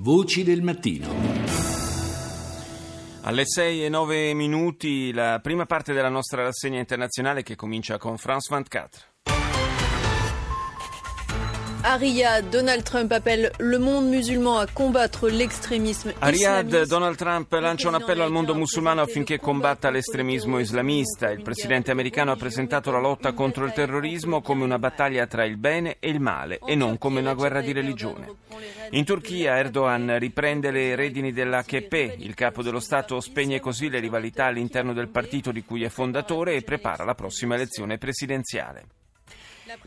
Voci del mattino. Alle 6 e 9 minuti la prima parte della nostra rassegna internazionale che comincia con France 24. À Riyad, Donald Trump appelle le monde musulman a combattre l'extrémisme A islamiste. Donald Trump lancia un appello al mondo musulmano affinché combatta l'estremismo islamista. Il presidente americano ha presentato la lotta contro il terrorismo come una battaglia tra il bene e il male e non come una guerra di religione. In Turchia Erdogan riprende le redini dell'AKP, il capo dello Stato spegne così le rivalità all'interno del partito di cui è fondatore e prepara la prossima elezione presidenziale.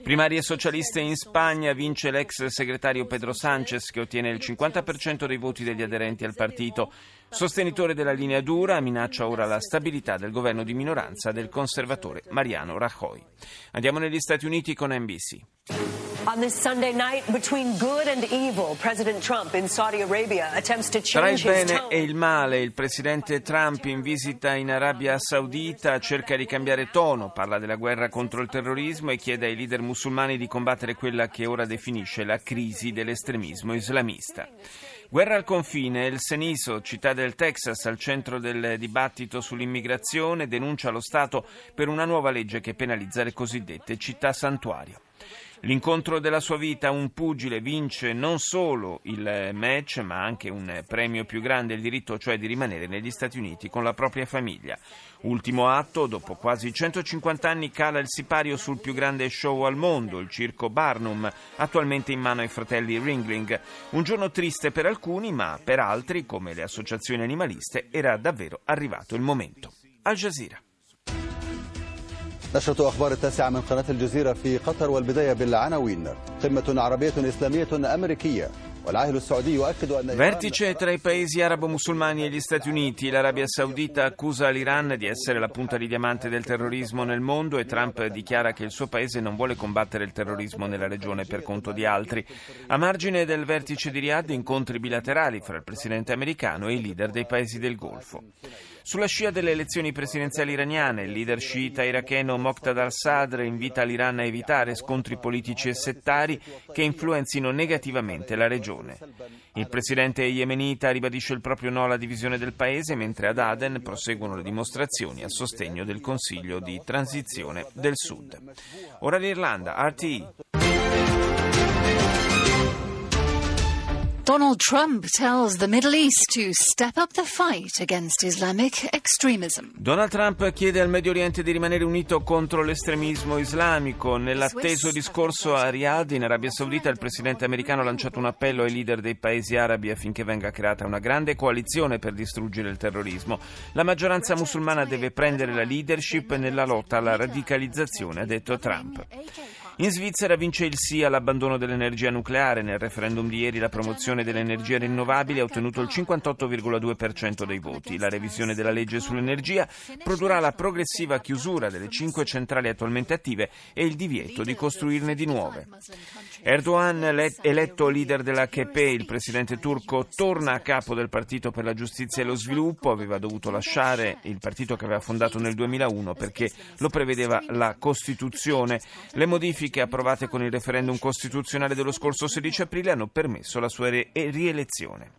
Primarie socialiste in Spagna vince l'ex segretario Pedro Sánchez che ottiene il 50% dei voti degli aderenti al partito. Sostenitore della linea dura minaccia ora la stabilità del governo di minoranza del conservatore Mariano Rajoy. Andiamo negli Stati Uniti con NBC. On this Sunday night, between good and evil, President Trump in Saudi Arabia attempts to Tra il bene e il male, il presidente Trump in visita in Arabia Saudita cerca di cambiare tono, parla della guerra contro il terrorismo e chiede ai leader musulmani di combattere quella che ora definisce la crisi dell'estremismo islamista. Guerra al confine, il Seniso, città del Texas, al centro del dibattito sull'immigrazione, denuncia lo Stato per una nuova legge che penalizza le cosiddette città santuario. L'incontro della sua vita, un pugile vince non solo il match, ma anche un premio più grande, il diritto cioè di rimanere negli Stati Uniti con la propria famiglia. Ultimo atto, dopo quasi 150 anni cala il sipario sul più grande show al mondo, il circo Barnum, attualmente in mano ai fratelli Ringling. Un giorno triste per alcuni, ma per altri, come le associazioni animaliste, era davvero arrivato il momento. Al Jazeera. نشرة أخبار التاسعة من قناة الجزيرة في قطر والبداية بالعناوين. قمة عربية إسلامية أمريكية. Vertice tra i paesi arabo-musulmani e gli Stati Uniti. L'Arabia Saudita accusa l'Iran di essere la punta di diamante del terrorismo nel mondo e Trump dichiara che il suo paese non vuole combattere il terrorismo nella regione per conto di altri. A margine del vertice di Riyadh, incontri bilaterali fra il presidente americano e i leader dei paesi del Golfo. Sulla scia delle elezioni presidenziali iraniane, il leader sciita iracheno Moqtad al-Sadr invita l'Iran a evitare scontri politici e settari che influenzino negativamente la regione il presidente yemenita ribadisce il proprio no alla divisione del paese, mentre ad Aden proseguono le dimostrazioni a sostegno del Consiglio di transizione del Sud. Ora l'Irlanda, RTI. Donald Trump tells the Middle East to step up the fight against Islamic extremism. Donald Trump chiede al Medio Oriente di rimanere unito contro l'estremismo islamico. Nell'atteso discorso a Riyadh, in Arabia Saudita, il presidente americano ha lanciato un appello ai leader dei paesi arabi affinché venga creata una grande coalizione per distruggere il terrorismo. La maggioranza musulmana deve prendere la leadership nella lotta alla radicalizzazione, ha detto Trump. In Svizzera vince il sì all'abbandono dell'energia nucleare. Nel referendum di ieri la promozione delle energie rinnovabili ha ottenuto il 58,2% dei voti. La revisione della legge sull'energia produrrà la progressiva chiusura delle cinque centrali attualmente attive e il divieto di costruirne di nuove. Erdogan, eletto leader dell'AKP, il presidente turco, torna a capo del Partito per la Giustizia e lo Sviluppo. Aveva dovuto lasciare il partito che aveva fondato nel 2001 perché lo prevedeva la Costituzione. Le modifiche approvate con il referendum costituzionale dello scorso 16 aprile hanno permesso la sua re- rielezione.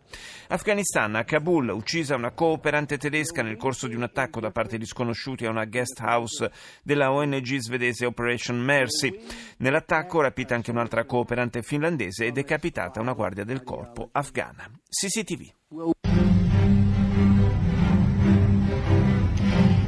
Afghanistan, a Kabul, uccisa una cooperante tedesca nel corso di un attacco da parte di sconosciuti a una guest house della ONG svedese Operation Mercy. Nell'attacco rapita anche un'altra cooperante finlandese e decapitata una guardia del corpo afghana. CCTV.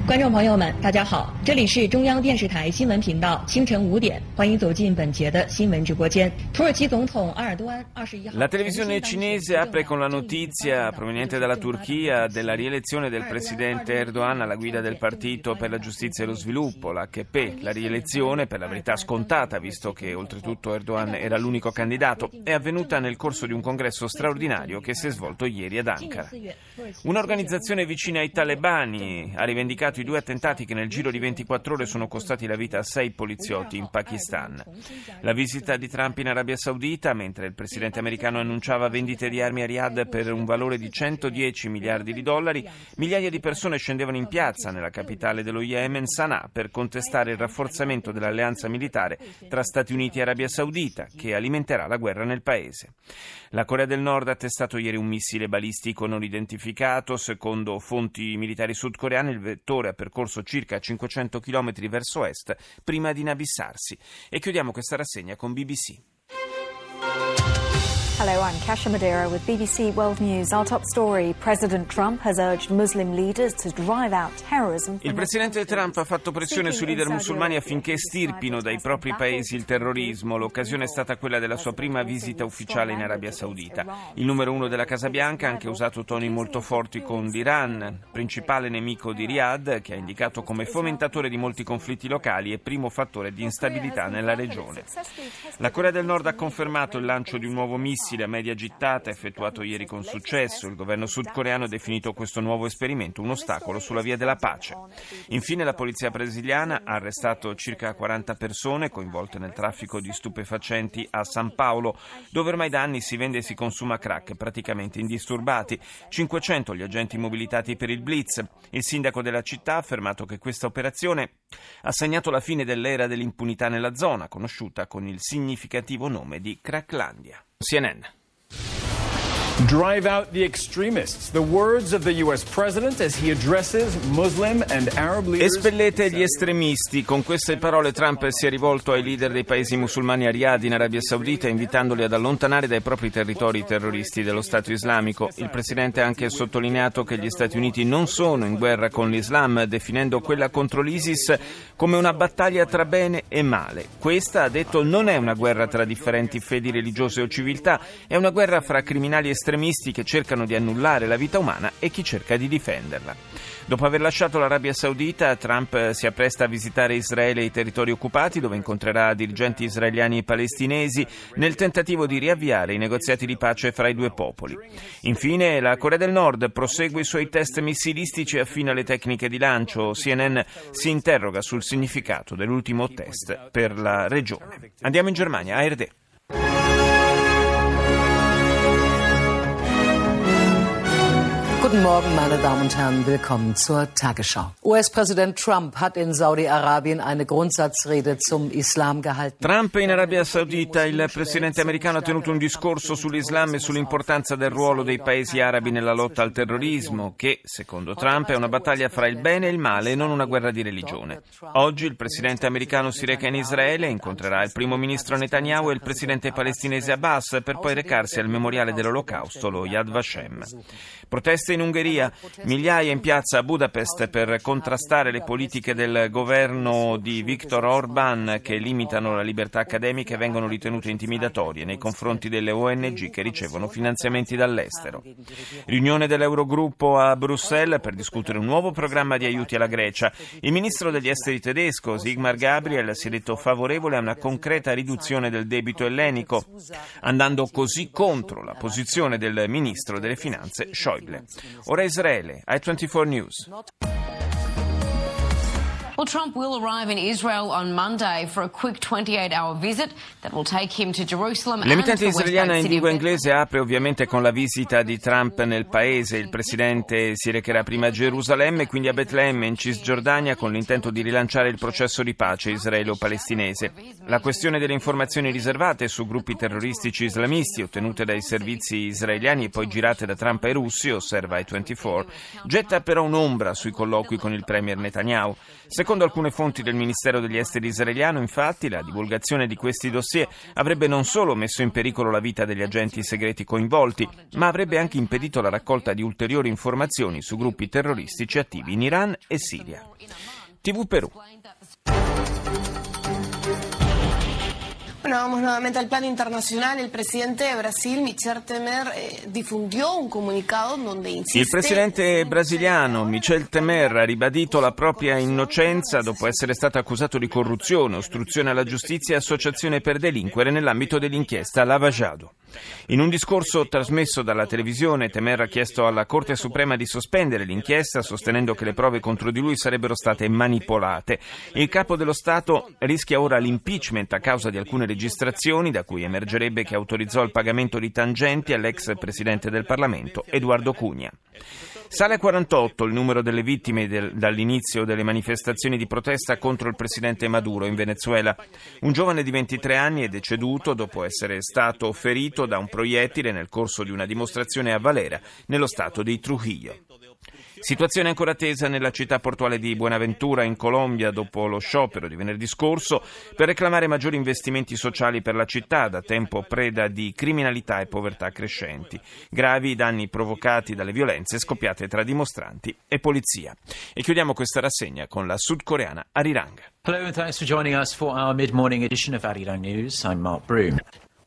观众朋友们，大家好，这里是中央电视台新闻频道，清晨五点，欢迎走进本节的新闻直播间。土耳其总统埃尔多安二十一号， La televisione cinese apre con la notizia proveniente dalla Turchia della rielezione del presidente Erdogan alla guida del Partito per la Giustizia e lo Sviluppo, l'AKP. La rielezione, per la verità scontata, visto che oltretutto Erdogan era l'unico candidato, è avvenuta nel corso di un congresso straordinario che si è svolto ieri ad Ankara. Un'organizzazione vicina ai talebani ha rivendicato i due attentati che nel giro di 24 ore sono costati la vita a sei poliziotti in Pakistan. La visita di Trump in Arabia Saudita, mentre il presidente americano annunciava vendite di armi a Riyadh per un valore di 110 miliardi di dollari, migliaia di persone scendevano in piazza nella capitale dello Yemen, Sana'a, per contestare il rafforzamento dell'alleanza militare tra Stati Uniti e Arabia Saudita, che alimenterà la guerra nel paese. La Corea del Nord ha testato ieri un missile balistico non identificato. Secondo fonti militari sudcoreane, il vettore ha percorso circa 500 km verso est prima di inabissarsi. E chiudiamo questa rassegna con BBC. Hello, I'm Kasha Madeira with BBC World News. Our top story President Trump has urged Muslim leaders to drive out terrorism. Il presidente Trump ha fatto pressione sui leader musulmani affinché stirpino dai propri paesi il terrorismo. L'occasione è stata quella della sua prima visita ufficiale in Arabia Saudita. Il numero uno della Casa Bianca ha anche usato toni molto forti con l'Iran, principale nemico di Riyadh, che ha indicato come fomentatore di molti conflitti locali e primo fattore di instabilità nella regione. La Corea del Nord ha confermato il lancio di un nuovo missile missile a media gittata effettuato ieri con successo. Il governo sudcoreano ha definito questo nuovo esperimento un ostacolo sulla via della pace. Infine la polizia brasiliana ha arrestato circa 40 persone coinvolte nel traffico di stupefacenti a San Paolo, dove ormai da anni si vende e si consuma crack praticamente indisturbati. 500 gli agenti mobilitati per il blitz. Il sindaco della città ha affermato che questa operazione ha segnato la fine dell'era dell'impunità nella zona, conosciuta con il significativo nome di Cracklandia. CNN. Drive out the extremists. The words of the U.S. President as he addresses Muslim and Arab leaders. Espellete gli estremisti. Con queste parole Trump si è rivolto ai leader dei paesi musulmani a Riyadh in Arabia Saudita, invitandoli ad allontanare dai propri territori i terroristi dello Stato islamico. Il presidente ha anche sottolineato che gli Stati Uniti non sono in guerra con l'Islam, definendo quella contro l'ISIS come una battaglia tra bene e male. Questa, ha detto, non è una guerra tra differenti fedi religiose o civiltà, è una guerra fra criminali estremisti estremisti che cercano di annullare la vita umana e chi cerca di difenderla. Dopo aver lasciato l'Arabia Saudita, Trump si appresta a visitare Israele e i territori occupati, dove incontrerà dirigenti israeliani e palestinesi nel tentativo di riavviare i negoziati di pace fra i due popoli. Infine, la Corea del Nord prosegue i suoi test missilistici e affina le tecniche di lancio. CNN si interroga sul significato dell'ultimo test per la regione. Andiamo in Germania, ARD. Guten Morgen, meine Damen und Herren. Willkommen zur Tagesschau. US-Präsident Trump hat in Saudi-Arabien eine Grundsatzrede zum Islam gehalten. Trump in Arabia Saudita, il presidente americano ha tenuto un discorso sull'Islam e sull'importanza del ruolo dei paesi arabi nella lotta al terrorismo, che, secondo Trump, è una battaglia fra il bene e il male e non una guerra di religione. Oggi il presidente americano si reca in Israele, incontrerà il primo ministro Netanyahu e il presidente palestinese Abbas per poi recarsi al memoriale dell'Olocausto, lo Yad Vashem. Proteste in Ungheria, migliaia in piazza a Budapest per contrastare le politiche del governo di Viktor Orban che limitano la libertà accademica e vengono ritenute intimidatorie nei confronti delle ONG che ricevono finanziamenti dall'estero. Riunione dell'Eurogruppo a Bruxelles per discutere un nuovo programma di aiuti alla Grecia. Il ministro degli esteri tedesco Sigmar Gabriel si è detto favorevole a una concreta riduzione del debito ellenico, andando così contro la posizione del ministro delle finanze Schäuble. Ora Israele, i24 News. Well, Trump will arrive in Israel on Monday for a quick 28-hour visit that will take him to Jerusalem. L'emittente israeliana in lingua inglese apre ovviamente con la visita di Trump nel paese. Il presidente si recherà prima a Gerusalemme e quindi a Betlemme in Cisgiordania con l'intento di rilanciare il processo di pace israelo-palestinese. La questione delle informazioni riservate su gruppi terroristici islamisti ottenute dai servizi israeliani e poi girate da Trump ai russi, osserva i 24, getta però un'ombra sui colloqui con il premier Netanyahu. Secondo alcune fonti del Ministero degli Esteri israeliano, infatti, la divulgazione di questi dossier avrebbe non solo messo in pericolo la vita degli agenti segreti coinvolti, ma avrebbe anche impedito la raccolta di ulteriori informazioni su gruppi terroristici attivi in Iran e Siria. TV Perù. Bueno, vamos nuevamente al plano internacional. El presidente de Brasil, Michel Temer, eh, difundió un comunicato donde insiste... Il presidente brasiliano Michel Temer ha ribadito la propria innocenza dopo essere stato accusato di corruzione, ostruzione alla giustizia e associazione per delinquere nell'ambito dell'inchiesta Lava Jato. In un discorso trasmesso dalla televisione, Temer ha chiesto alla Corte Suprema di sospendere l'inchiesta, sostenendo che le prove contro di lui sarebbero state manipolate. Il capo dello Stato rischia ora l'impeachment a causa di alcune registrazioni da cui emergerebbe che autorizzò il pagamento di tangenti all'ex presidente del Parlamento, Eduardo Cugna. Sale a 48 il numero delle vittime del, dall'inizio delle manifestazioni di protesta contro il presidente Maduro in Venezuela. Un giovane di 23 anni è deceduto dopo essere stato ferito da un proiettile nel corso di una dimostrazione a Valera, nello stato di Trujillo. Situazione ancora tesa nella città portuale di Buenaventura in Colombia dopo lo sciopero di venerdì scorso per reclamare maggiori investimenti sociali per la città, da tempo preda di criminalità e povertà crescenti. Gravi i danni provocati dalle violenze scoppiate tra dimostranti e polizia. E chiudiamo questa rassegna con la sudcoreana Arirang. Hello and thanks for joining us for our mid-morning edition of Arirang News. I'm Mark Broom.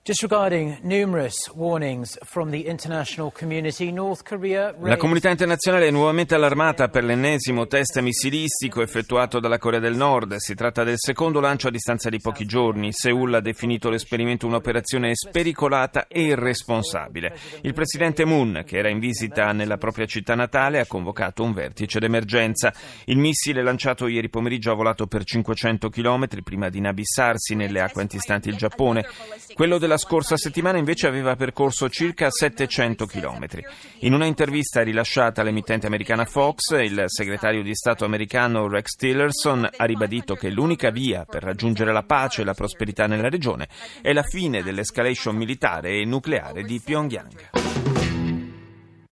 Disregarding numerous warnings from the international community, North Korea La comunità internazionale è nuovamente allarmata per l'ennesimo test missilistico effettuato dalla Corea del Nord. Si tratta del secondo lancio a distanza di pochi giorni. Seoul ha definito l'esperimento un'operazione spericolata e irresponsabile. Il presidente Moon, che era in visita nella propria città natale, ha convocato un vertice d'emergenza. Il missile lanciato ieri pomeriggio ha volato per 500 km prima di inabissarsi nelle acque antistanti il Giappone. Quello della scorsa settimana invece aveva percorso circa 700 km. In una intervista rilasciata all'emittente americana Fox, il segretario di Stato americano Rex Tillerson ha ribadito che l'unica via per raggiungere la pace e la prosperità nella regione è la fine dell'escalation militare e nucleare di Pyongyang.